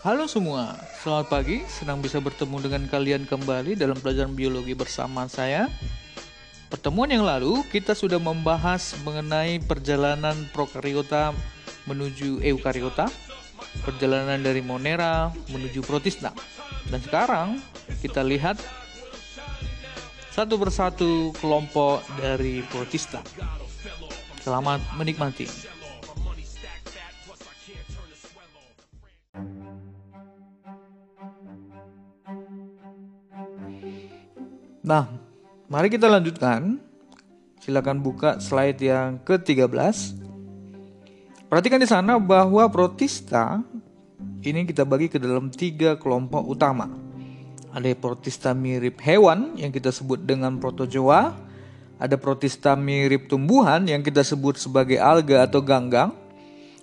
Halo semua, selamat pagi. Senang bisa bertemu dengan kalian kembali dalam pelajaran biologi bersama saya. Pertemuan yang lalu kita sudah membahas mengenai perjalanan prokariota menuju eukariota, perjalanan dari monera menuju protista. Dan sekarang kita lihat satu persatu kelompok dari protista. Selamat menikmati. Nah, mari kita lanjutkan. Silakan buka slide yang ke-13. Perhatikan di sana bahwa protista ini kita bagi ke dalam tiga kelompok utama. Ada protista mirip hewan yang kita sebut dengan protozoa, ada protista mirip tumbuhan yang kita sebut sebagai alga atau ganggang,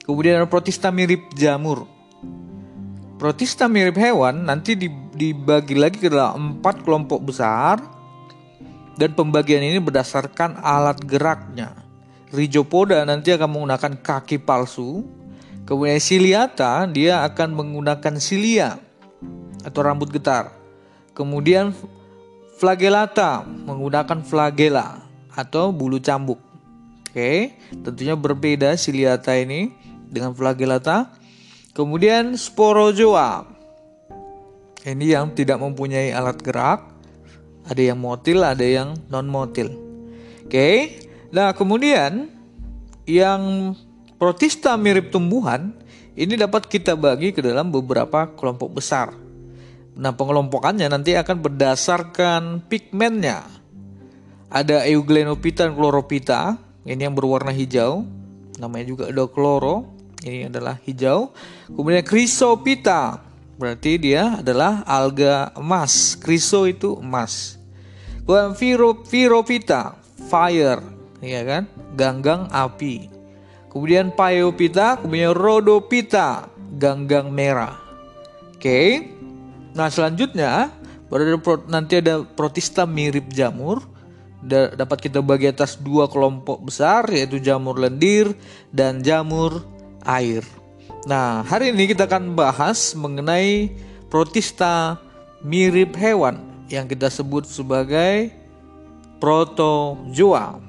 kemudian ada protista mirip jamur. Protista mirip hewan nanti dibagi lagi ke dalam empat kelompok besar dan pembagian ini berdasarkan alat geraknya. Rhizopoda nanti akan menggunakan kaki palsu. Kemudian ciliata dia akan menggunakan silia atau rambut getar. Kemudian flagellata menggunakan flagella atau bulu cambuk. Oke, tentunya berbeda ciliata ini dengan flagellata. Kemudian sporozoa. Ini yang tidak mempunyai alat gerak ada yang motil, ada yang non motil. Oke. Okay? Nah, kemudian yang protista mirip tumbuhan ini dapat kita bagi ke dalam beberapa kelompok besar. Nah, pengelompokannya nanti akan berdasarkan pigmennya. Ada Euglenophyta dan Chlorophyta, ini yang berwarna hijau. Namanya juga ada chloro, ini adalah hijau. Kemudian Chrysophyta, berarti dia adalah alga emas. Chryso itu emas. Viro, Viropita, fire, ya kan? Ganggang api. Kemudian Paiopita, kemudian Rodopita, ganggang merah. Oke. Okay. Nah, selanjutnya nanti ada protista mirip jamur. Da, dapat kita bagi atas dua kelompok besar yaitu jamur lendir dan jamur air. Nah, hari ini kita akan bahas mengenai protista mirip hewan yang kita sebut sebagai protozoa.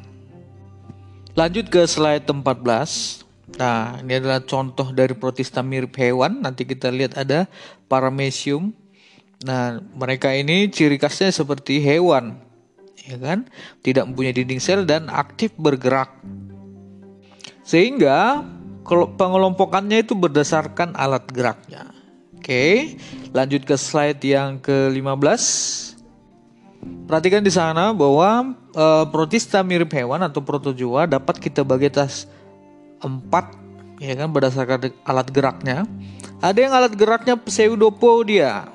Lanjut ke slide 14. Nah, ini adalah contoh dari protista mirip hewan. Nanti kita lihat ada paramecium. Nah, mereka ini ciri khasnya seperti hewan, ya kan? Tidak mempunyai dinding sel dan aktif bergerak. Sehingga pengelompokannya itu berdasarkan alat geraknya. Oke, lanjut ke slide yang ke-15. Perhatikan di sana bahwa e, protista mirip hewan atau protozoa dapat kita bagi atas empat ya kan berdasarkan alat geraknya. Ada yang alat geraknya pseudopodia.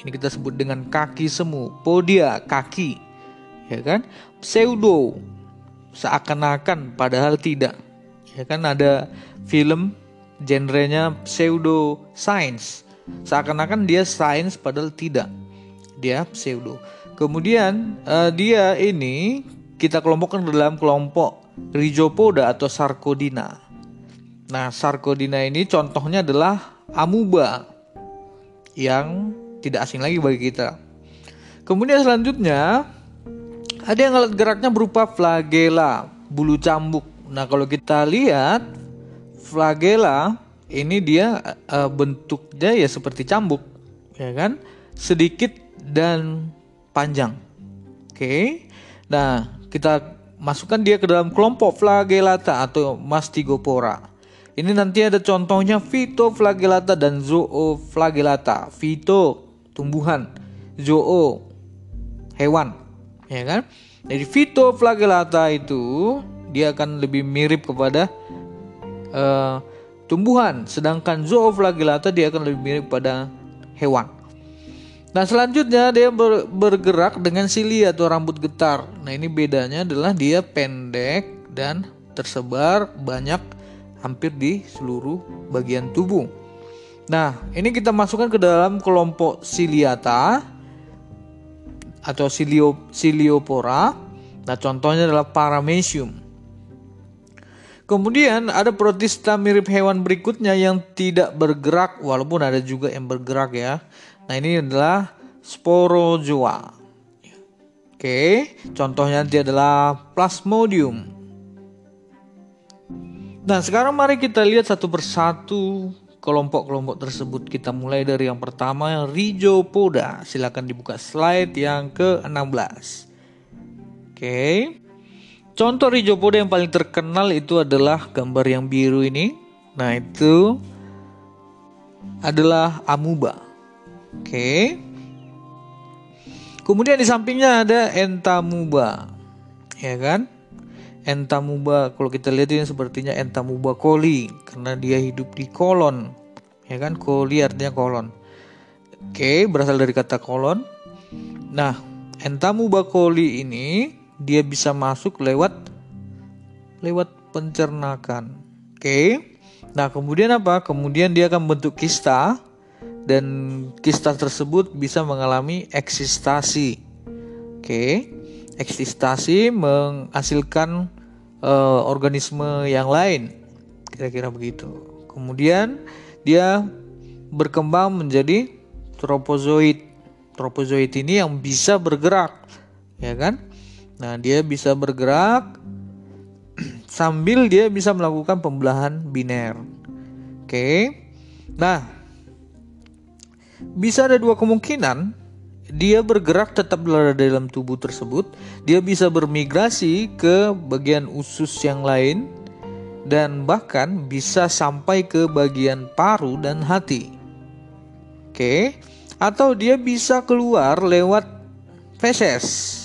Ini kita sebut dengan kaki semu, podia kaki. Ya kan? Pseudo seakan-akan padahal tidak. Ya kan ada film genrenya pseudo science. Seakan-akan dia science padahal tidak. Dia pseudo. Kemudian uh, dia ini kita kelompokkan dalam kelompok Rhizopoda atau Sarcodina. Nah, Sarcodina ini contohnya adalah amuba yang tidak asing lagi bagi kita. Kemudian selanjutnya ada yang alat geraknya berupa flagella, bulu cambuk. Nah, kalau kita lihat flagella ini dia uh, bentuknya ya seperti cambuk, ya kan? Sedikit dan panjang. Oke. Nah, kita masukkan dia ke dalam kelompok flagellata atau mastigopora. Ini nanti ada contohnya phytoflagellata dan zooflagellata. Phyto tumbuhan, zoo hewan, ya kan? Jadi phytoflagellata itu dia akan lebih mirip kepada uh, tumbuhan, sedangkan zooflagellata dia akan lebih mirip pada hewan. Nah selanjutnya dia ber, bergerak dengan sili atau rambut getar. Nah ini bedanya adalah dia pendek dan tersebar banyak hampir di seluruh bagian tubuh. Nah ini kita masukkan ke dalam kelompok siliata atau silio, siliopora. Nah contohnya adalah paramecium. Kemudian ada protista mirip hewan berikutnya yang tidak bergerak walaupun ada juga yang bergerak ya. Nah, ini adalah sporozoa. Oke, contohnya nanti adalah plasmodium. Nah, sekarang mari kita lihat satu persatu kelompok-kelompok tersebut. Kita mulai dari yang pertama, Rhizopoda. Silakan dibuka slide yang ke-16. Oke. Contoh Rhizopoda yang paling terkenal itu adalah gambar yang biru ini. Nah, itu adalah amuba. Oke. Kemudian di sampingnya ada entamuba. Ya kan? Entamuba kalau kita lihat ini sepertinya entamuba coli karena dia hidup di kolon. Ya kan? Coli artinya kolon. Oke, berasal dari kata kolon. Nah, entamuba coli ini dia bisa masuk lewat lewat pencernakan. Oke. Nah, kemudian apa? Kemudian dia akan bentuk kista dan kista tersebut bisa mengalami eksistasi. Oke. Eksistasi menghasilkan uh, organisme yang lain. Kira-kira begitu. Kemudian dia berkembang menjadi tropozoid. Tropozoid ini yang bisa bergerak, ya kan? Nah, dia bisa bergerak sambil dia bisa melakukan pembelahan biner. Oke. Nah, bisa ada dua kemungkinan. Dia bergerak tetap berada dalam tubuh tersebut, dia bisa bermigrasi ke bagian usus yang lain dan bahkan bisa sampai ke bagian paru dan hati. Oke, atau dia bisa keluar lewat feses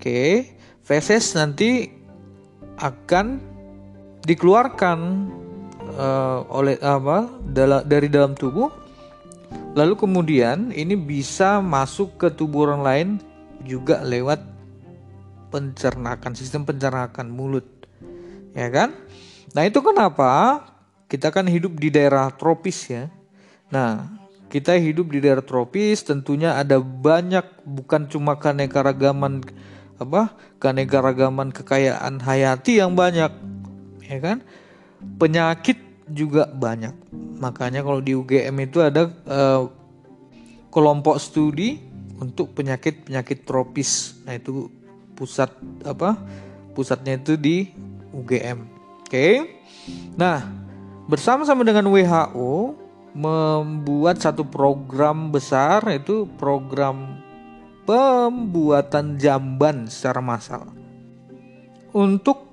Oke, feses nanti akan dikeluarkan uh, oleh apa dala, dari dalam tubuh. Lalu kemudian ini bisa masuk ke tubuh orang lain juga lewat pencernakan sistem pencernakan mulut. Ya kan? Nah itu kenapa kita kan hidup di daerah tropis ya? Nah kita hidup di daerah tropis tentunya ada banyak bukan cuma keanekaragaman apa? Keanekaragaman kekayaan hayati yang banyak. Ya kan? Penyakit juga banyak. Makanya kalau di UGM itu ada uh, kelompok studi untuk penyakit penyakit tropis. Nah itu pusat apa? Pusatnya itu di UGM oke? Okay? nah bersama-sama dengan WHO membuat satu program besar itu program pembuatan jamban secara massal untuk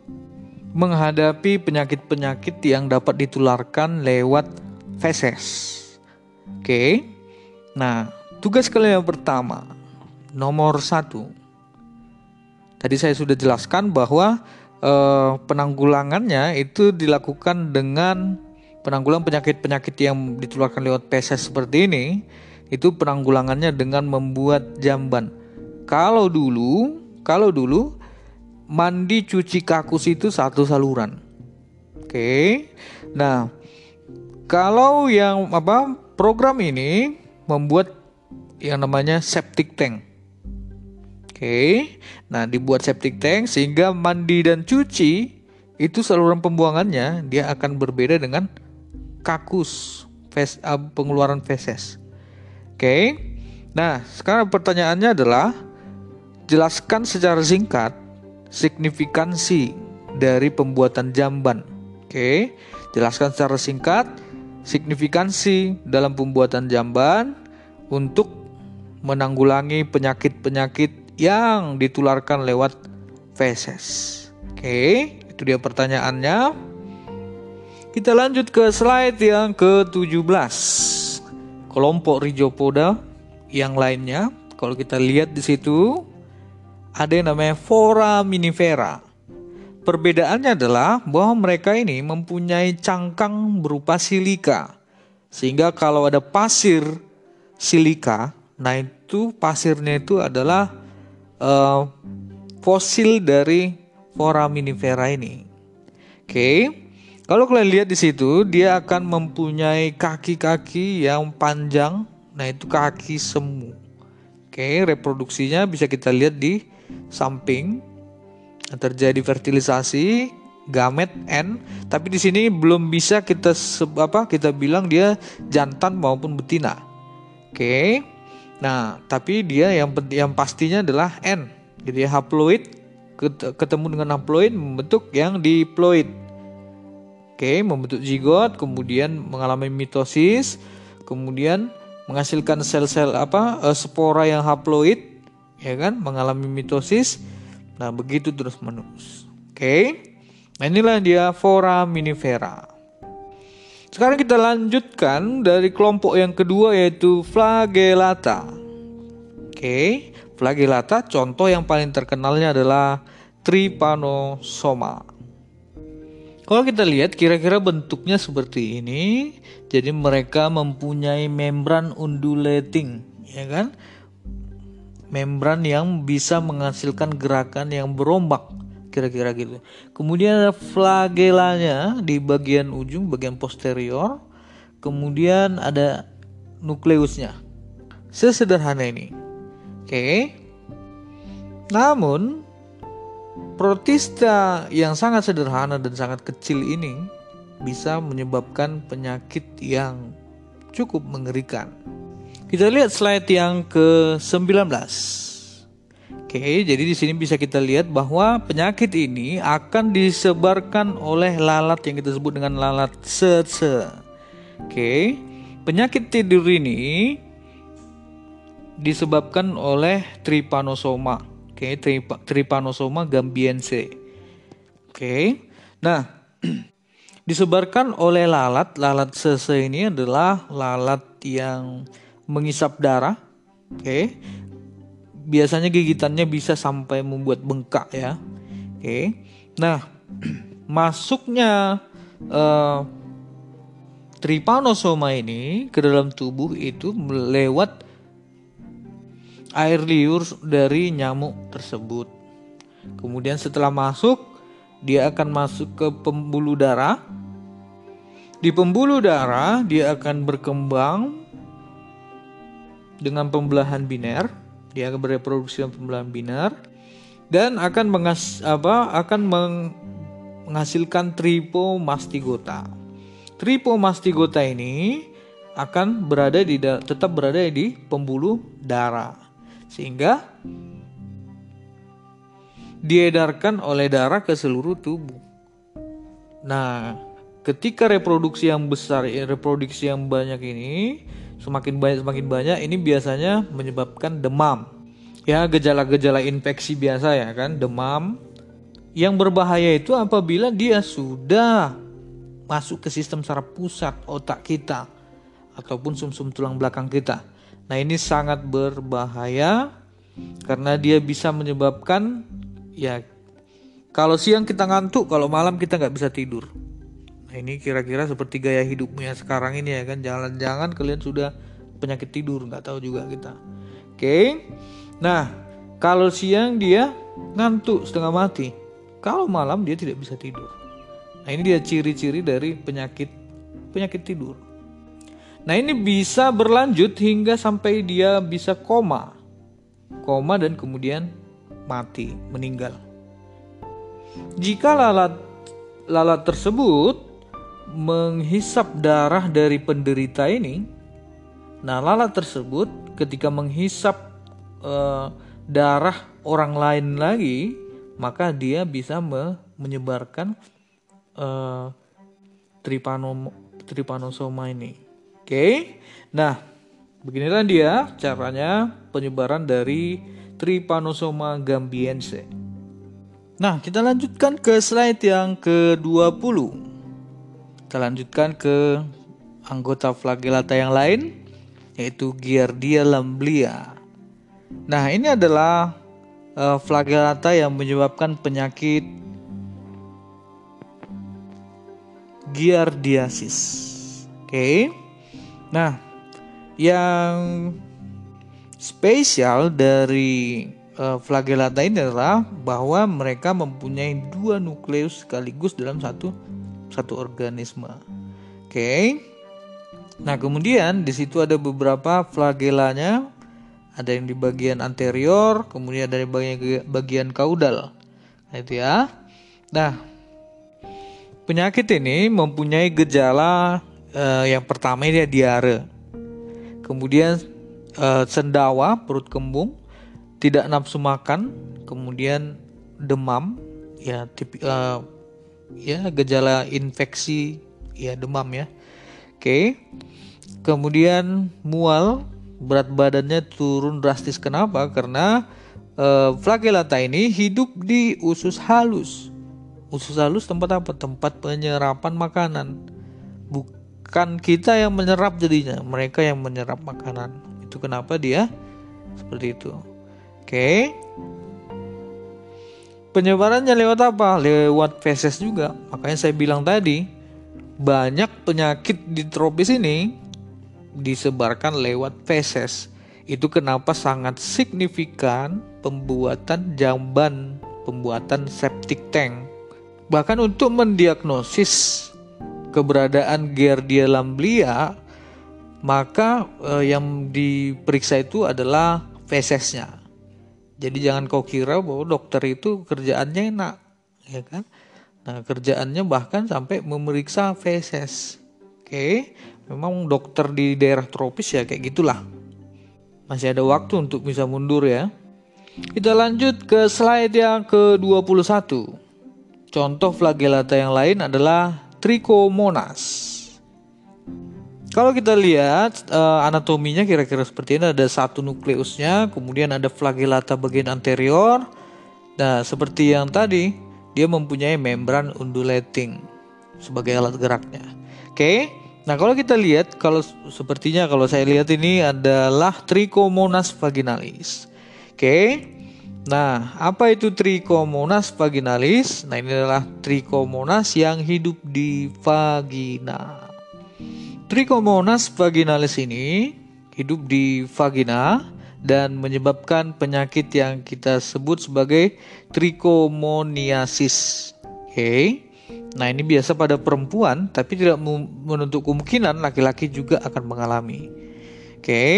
menghadapi penyakit-penyakit yang dapat ditularkan lewat feses. Oke, nah tugas kalian yang pertama nomor satu. Tadi saya sudah jelaskan bahwa eh, penanggulangannya itu dilakukan dengan penanggulangan penyakit-penyakit yang ditularkan lewat feses seperti ini itu penanggulangannya dengan membuat jamban. Kalau dulu, kalau dulu mandi cuci kakus itu satu saluran. Oke. Nah, kalau yang apa program ini membuat yang namanya septic tank. Oke. Nah, dibuat septic tank sehingga mandi dan cuci itu saluran pembuangannya dia akan berbeda dengan kakus pengeluaran feses. Oke. Nah, sekarang pertanyaannya adalah jelaskan secara singkat signifikansi dari pembuatan jamban. Oke. Jelaskan secara singkat signifikansi dalam pembuatan jamban untuk menanggulangi penyakit-penyakit yang ditularkan lewat feses. Oke, itu dia pertanyaannya. Kita lanjut ke slide yang ke-17 kelompok Rhizopoda yang lainnya, kalau kita lihat di situ ada yang namanya foraminifera. Perbedaannya adalah bahwa mereka ini mempunyai cangkang berupa silika. Sehingga kalau ada pasir silika, nah itu pasirnya itu adalah uh, fosil dari foraminifera ini. Oke. Okay. Kalau kalian lihat di situ, dia akan mempunyai kaki-kaki yang panjang. Nah, itu kaki semu. Oke, reproduksinya bisa kita lihat di samping. Terjadi fertilisasi, gamet N, tapi di sini belum bisa kita apa kita bilang dia jantan maupun betina. Oke. Nah, tapi dia yang yang pastinya adalah N. Jadi haploid ketemu dengan haploid membentuk yang diploid. Oke, membentuk zigot, kemudian mengalami mitosis, kemudian menghasilkan sel-sel apa uh, spora yang haploid, ya kan, mengalami mitosis. Nah, begitu terus menerus. Oke. Nah, inilah dia foraminifera. Sekarang kita lanjutkan dari kelompok yang kedua yaitu flagellata. Oke, flagellata contoh yang paling terkenalnya adalah trypanosoma. Kalau kita lihat kira-kira bentuknya seperti ini, jadi mereka mempunyai membran undulating, ya kan? Membran yang bisa menghasilkan gerakan yang berombak, kira-kira gitu. Kemudian ada flagellanya di bagian ujung, bagian posterior. Kemudian ada nukleusnya. Sesederhana ini. Oke. Namun Protista yang sangat sederhana dan sangat kecil ini bisa menyebabkan penyakit yang cukup mengerikan. Kita lihat slide yang ke-19. Oke, jadi di sini bisa kita lihat bahwa penyakit ini akan disebarkan oleh lalat yang kita sebut dengan lalat setse. Oke, penyakit tidur ini disebabkan oleh trypanosoma Oke, okay, Trypanosoma gambiense. Oke. Okay. Nah, disebarkan oleh lalat. Lalat sese ini adalah lalat yang mengisap darah. Oke. Okay. Biasanya gigitannya bisa sampai membuat bengkak ya. Oke. Okay. Nah, masuknya uh, Trypanosoma ini ke dalam tubuh itu lewat air liur dari nyamuk tersebut. Kemudian setelah masuk, dia akan masuk ke pembuluh darah. Di pembuluh darah, dia akan berkembang dengan pembelahan biner. Dia akan bereproduksi dengan pembelahan biner dan akan mengas apa akan meng menghasilkan tripomastigota. Tripomastigota ini akan berada di tetap berada di pembuluh darah sehingga diedarkan oleh darah ke seluruh tubuh. Nah, ketika reproduksi yang besar, reproduksi yang banyak ini semakin banyak semakin banyak ini biasanya menyebabkan demam. Ya, gejala-gejala infeksi biasa ya kan, demam. Yang berbahaya itu apabila dia sudah masuk ke sistem saraf pusat otak kita ataupun sumsum -sum tulang belakang kita. Nah, ini sangat berbahaya karena dia bisa menyebabkan ya kalau siang kita ngantuk, kalau malam kita nggak bisa tidur. Nah, ini kira-kira seperti gaya hidupmu yang sekarang ini ya kan. Jangan-jangan kalian sudah penyakit tidur, nggak tahu juga kita. Oke. Nah, kalau siang dia ngantuk setengah mati. Kalau malam dia tidak bisa tidur. Nah, ini dia ciri-ciri dari penyakit penyakit tidur. Nah ini bisa berlanjut hingga sampai dia bisa koma. Koma dan kemudian mati, meninggal. Jika lalat lalat tersebut menghisap darah dari penderita ini, nah lalat tersebut ketika menghisap uh, darah orang lain lagi, maka dia bisa me menyebarkan uh, tripanosoma ini. Oke. Nah, beginilah dia caranya penyebaran dari Trypanosoma gambiense. Nah, kita lanjutkan ke slide yang ke-20. Kita lanjutkan ke anggota flagellata yang lain yaitu Giardia lamblia. Nah, ini adalah uh, flagellata yang menyebabkan penyakit giardiasis. Oke. Okay. Nah, yang spesial dari uh, flagellata ini adalah bahwa mereka mempunyai dua nukleus sekaligus dalam satu satu organisme. Oke. Okay. Nah, kemudian di situ ada beberapa flagellanya. Ada yang di bagian anterior, kemudian dari bagian bagian kaudal. Nah, itu ya. Nah, penyakit ini mempunyai gejala uh, yang pertama ini diare. Kemudian uh, sendawa, perut kembung, tidak nafsu makan, kemudian demam, ya tipe, uh, ya gejala infeksi, ya demam ya. Oke. Kemudian mual, berat badannya turun drastis. Kenapa? Karena uh, flagellata ini hidup di usus halus. Usus halus tempat apa? Tempat penyerapan makanan. Bukan kita yang menyerap jadinya, mereka yang menyerap makanan. Itu kenapa dia seperti itu. Oke. Penyebarannya lewat apa? Lewat feses juga. Makanya saya bilang tadi, banyak penyakit di tropis ini disebarkan lewat feses. Itu kenapa sangat signifikan pembuatan jamban, pembuatan septic tank Bahkan untuk mendiagnosis keberadaan Giardia lamblia, maka eh, yang diperiksa itu adalah fesesnya. Jadi jangan kau kira bahwa dokter itu kerjaannya enak, ya kan? Nah, kerjaannya bahkan sampai memeriksa feses. Oke, memang dokter di daerah tropis ya kayak gitulah. Masih ada waktu untuk bisa mundur ya. Kita lanjut ke slide yang ke-21. Contoh flagellata yang lain adalah Trichomonas. Kalau kita lihat uh, anatominya kira-kira seperti ini ada satu nukleusnya, kemudian ada flagellata bagian anterior. Nah, seperti yang tadi, dia mempunyai membran undulating sebagai alat geraknya. Oke. Nah, kalau kita lihat kalau sepertinya kalau saya lihat ini adalah Trichomonas vaginalis. Oke. Nah, apa itu Trichomonas vaginalis? Nah, ini adalah Trichomonas yang hidup di vagina. Trichomonas vaginalis ini hidup di vagina dan menyebabkan penyakit yang kita sebut sebagai trichomoniasis. Oke. Okay. Nah, ini biasa pada perempuan tapi tidak menutup kemungkinan laki-laki juga akan mengalami. Oke. Okay.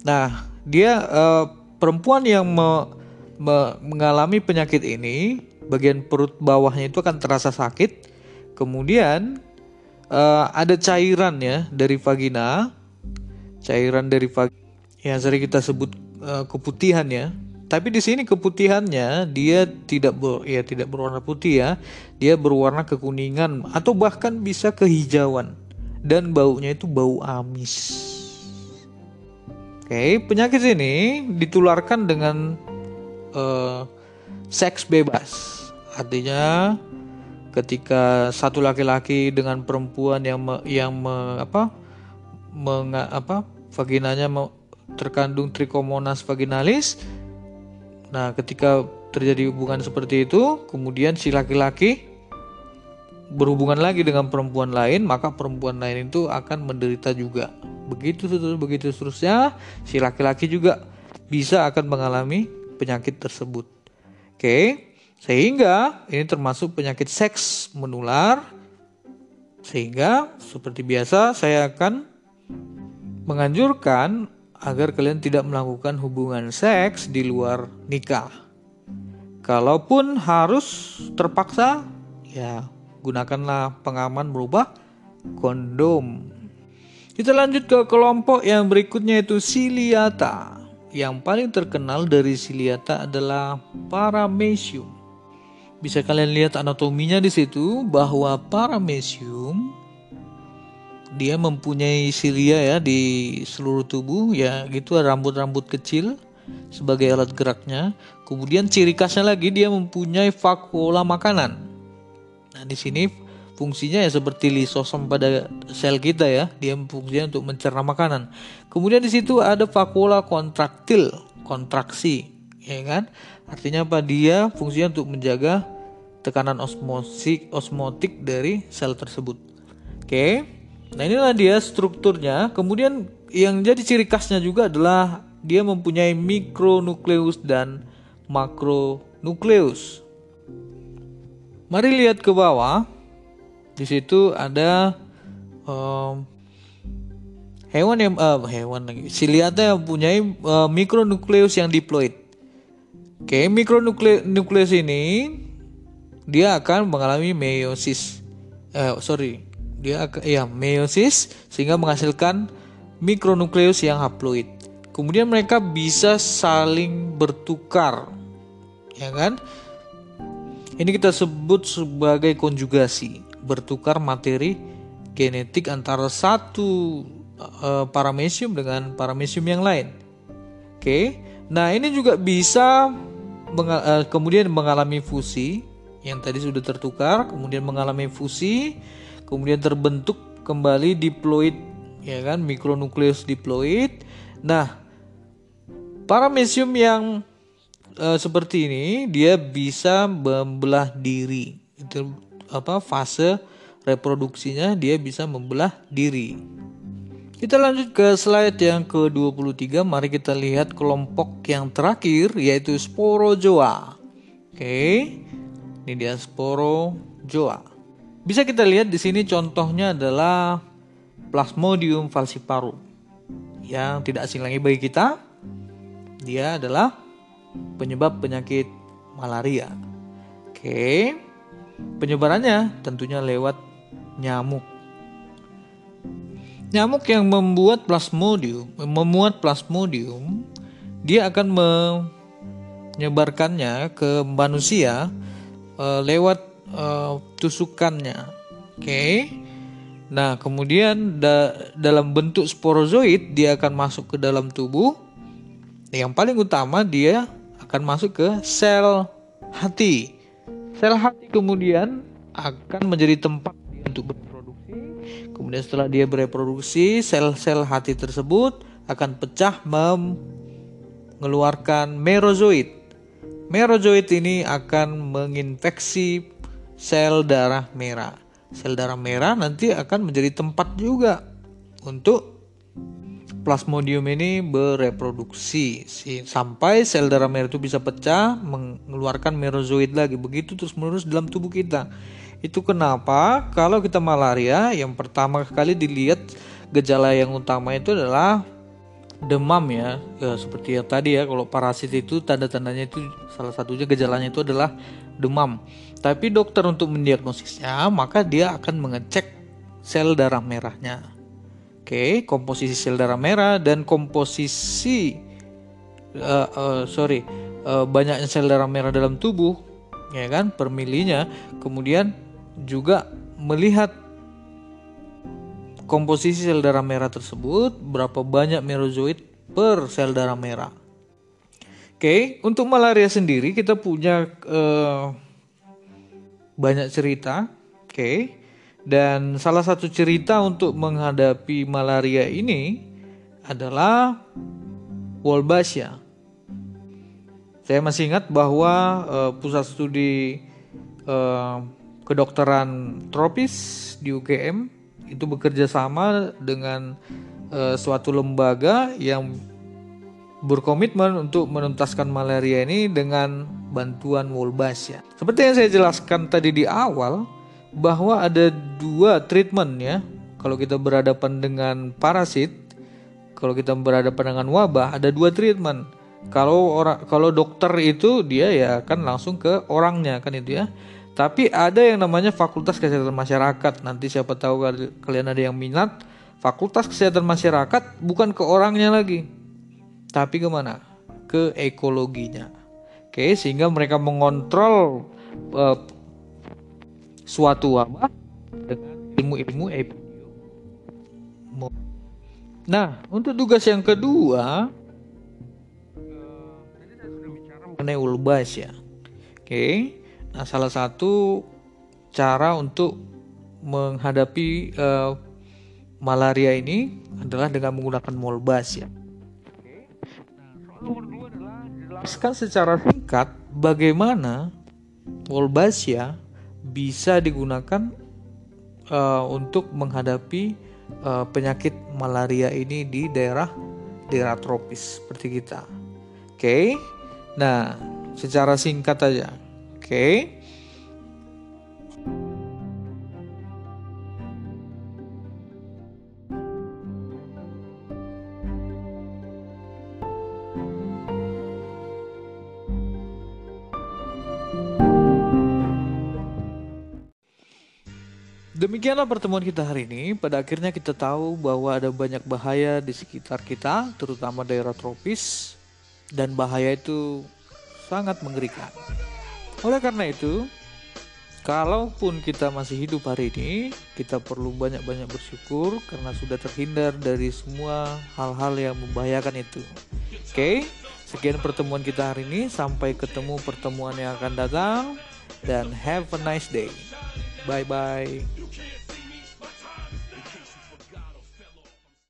Nah, dia uh, perempuan yang me mengalami penyakit ini, bagian perut bawahnya itu akan terasa sakit. Kemudian uh, ada cairan ya dari vagina, cairan dari vagina yang sering kita sebut uh, keputihan ya. Tapi di sini keputihannya dia tidak ber, ya tidak berwarna putih ya, dia berwarna kekuningan atau bahkan bisa kehijauan dan baunya itu bau amis. Oke, penyakit ini ditularkan dengan uh, seks bebas. Artinya ketika satu laki-laki dengan perempuan yang me, yang me, apa menga, apa vaginanya me, terkandung trichomonas vaginalis. Nah, ketika terjadi hubungan seperti itu, kemudian si laki-laki berhubungan lagi dengan perempuan lain, maka perempuan lain itu akan menderita juga. Begitu begitu seterusnya, si laki-laki juga bisa akan mengalami penyakit tersebut. Oke, sehingga ini termasuk penyakit seks menular. Sehingga seperti biasa saya akan menganjurkan agar kalian tidak melakukan hubungan seks di luar nikah. Kalaupun harus terpaksa, ya gunakanlah pengaman berupa kondom. Kita lanjut ke kelompok yang berikutnya yaitu siliata yang paling terkenal dari Siliata adalah Paramecium. Bisa kalian lihat anatominya di situ bahwa Paramecium dia mempunyai silia ya di seluruh tubuh ya gitu rambut-rambut kecil sebagai alat geraknya. Kemudian ciri khasnya lagi dia mempunyai vakuola makanan. Nah, di sini fungsinya ya seperti lisosom pada sel kita ya. Dia fungsinya untuk mencerna makanan. Kemudian di situ ada vakuola kontraktil kontraksi ya kan? Artinya apa? Dia fungsinya untuk menjaga tekanan osmotik osmotik dari sel tersebut. Oke. Nah inilah dia strukturnya. Kemudian yang jadi ciri khasnya juga adalah dia mempunyai mikronukleus dan makronukleus. Mari lihat ke bawah di situ ada um, hewan yang uh, hewan lagi siliata yang mempunyai uh, mikronukleus yang diploid. Oke, okay, mikronukleus ini dia akan mengalami meiosis. eh sorry dia ya meiosis sehingga menghasilkan mikronukleus yang haploid. Kemudian mereka bisa saling bertukar, ya kan? Ini kita sebut sebagai konjugasi, bertukar materi genetik antara satu uh, paramecium dengan paramecium yang lain. Oke, nah ini juga bisa mengal uh, kemudian mengalami fusi yang tadi sudah tertukar, kemudian mengalami fusi, kemudian terbentuk kembali diploid ya kan mikronukleus diploid. Nah, paramecium yang uh, seperti ini dia bisa membelah diri. Itu apa fase reproduksinya dia bisa membelah diri. Kita lanjut ke slide yang ke-23. Mari kita lihat kelompok yang terakhir yaitu sporozoa. Oke. Ini dia sporozoa. Bisa kita lihat di sini contohnya adalah Plasmodium falciparum yang tidak asing lagi bagi kita. Dia adalah penyebab penyakit malaria. Oke. Penyebarannya tentunya lewat nyamuk. Nyamuk yang membuat plasmodium, memuat plasmodium, dia akan menyebarkannya ke manusia uh, lewat uh, tusukannya. Oke. Okay. Nah, kemudian da dalam bentuk sporozoid dia akan masuk ke dalam tubuh. Yang paling utama dia akan masuk ke sel hati. Sel hati kemudian akan menjadi tempat untuk berproduksi. Kemudian setelah dia bereproduksi, sel-sel hati tersebut akan pecah mengeluarkan merozoid. Merozoid ini akan menginfeksi sel darah merah. Sel darah merah nanti akan menjadi tempat juga untuk plasmodium ini bereproduksi. Sampai sel darah merah itu bisa pecah mengeluarkan merozoid lagi. Begitu terus menerus dalam tubuh kita. Itu kenapa? Kalau kita malaria yang pertama kali dilihat gejala yang utama itu adalah demam ya, ya seperti yang tadi ya kalau parasit itu tanda-tandanya itu salah satunya gejalanya itu adalah demam. Tapi dokter untuk mendiagnosisnya, maka dia akan mengecek sel darah merahnya. Oke, komposisi sel darah merah dan komposisi uh, uh, sorry uh, banyaknya sel darah merah dalam tubuh, ya kan, per milinya. Kemudian juga melihat komposisi sel darah merah tersebut, berapa banyak merozoid per sel darah merah. Oke, untuk malaria sendiri kita punya uh, banyak cerita, oke. Dan salah satu cerita untuk menghadapi malaria ini adalah Wolbachia. Saya masih ingat bahwa uh, pusat studi uh, kedokteran tropis di UGM itu bekerja sama dengan uh, suatu lembaga yang berkomitmen untuk menuntaskan malaria ini dengan bantuan Wolbachia. Seperti yang saya jelaskan tadi di awal, bahwa ada dua treatment ya. Kalau kita berhadapan dengan parasit, kalau kita berhadapan dengan wabah, ada dua treatment. Kalau orang kalau dokter itu dia ya kan langsung ke orangnya kan itu ya. Tapi ada yang namanya Fakultas Kesehatan Masyarakat. Nanti siapa tahu kalian ada yang minat, Fakultas Kesehatan Masyarakat bukan ke orangnya lagi, tapi ke mana? Ke ekologinya. Oke, sehingga mereka mengontrol uh, suatu wabah dengan ilmu-ilmu epidemiologi. Nah, untuk tugas yang kedua, tadi saya sudah bicara mengenai ulbas ya. Oke, nah salah satu cara untuk menghadapi uh, malaria ini adalah dengan menggunakan molbas ya. Nomor dua adalah jelaskan secara singkat bagaimana Wolbachia bisa digunakan uh, untuk menghadapi uh, penyakit malaria ini di daerah daerah tropis seperti kita. Oke. Okay? Nah, secara singkat aja. Oke. Okay? Demikianlah pertemuan kita hari ini. Pada akhirnya kita tahu bahwa ada banyak bahaya di sekitar kita, terutama daerah tropis, dan bahaya itu sangat mengerikan. Oleh karena itu, kalaupun kita masih hidup hari ini, kita perlu banyak-banyak bersyukur karena sudah terhindar dari semua hal-hal yang membahayakan itu. Oke, sekian pertemuan kita hari ini. Sampai ketemu pertemuan yang akan datang, dan have a nice day. Bye bye.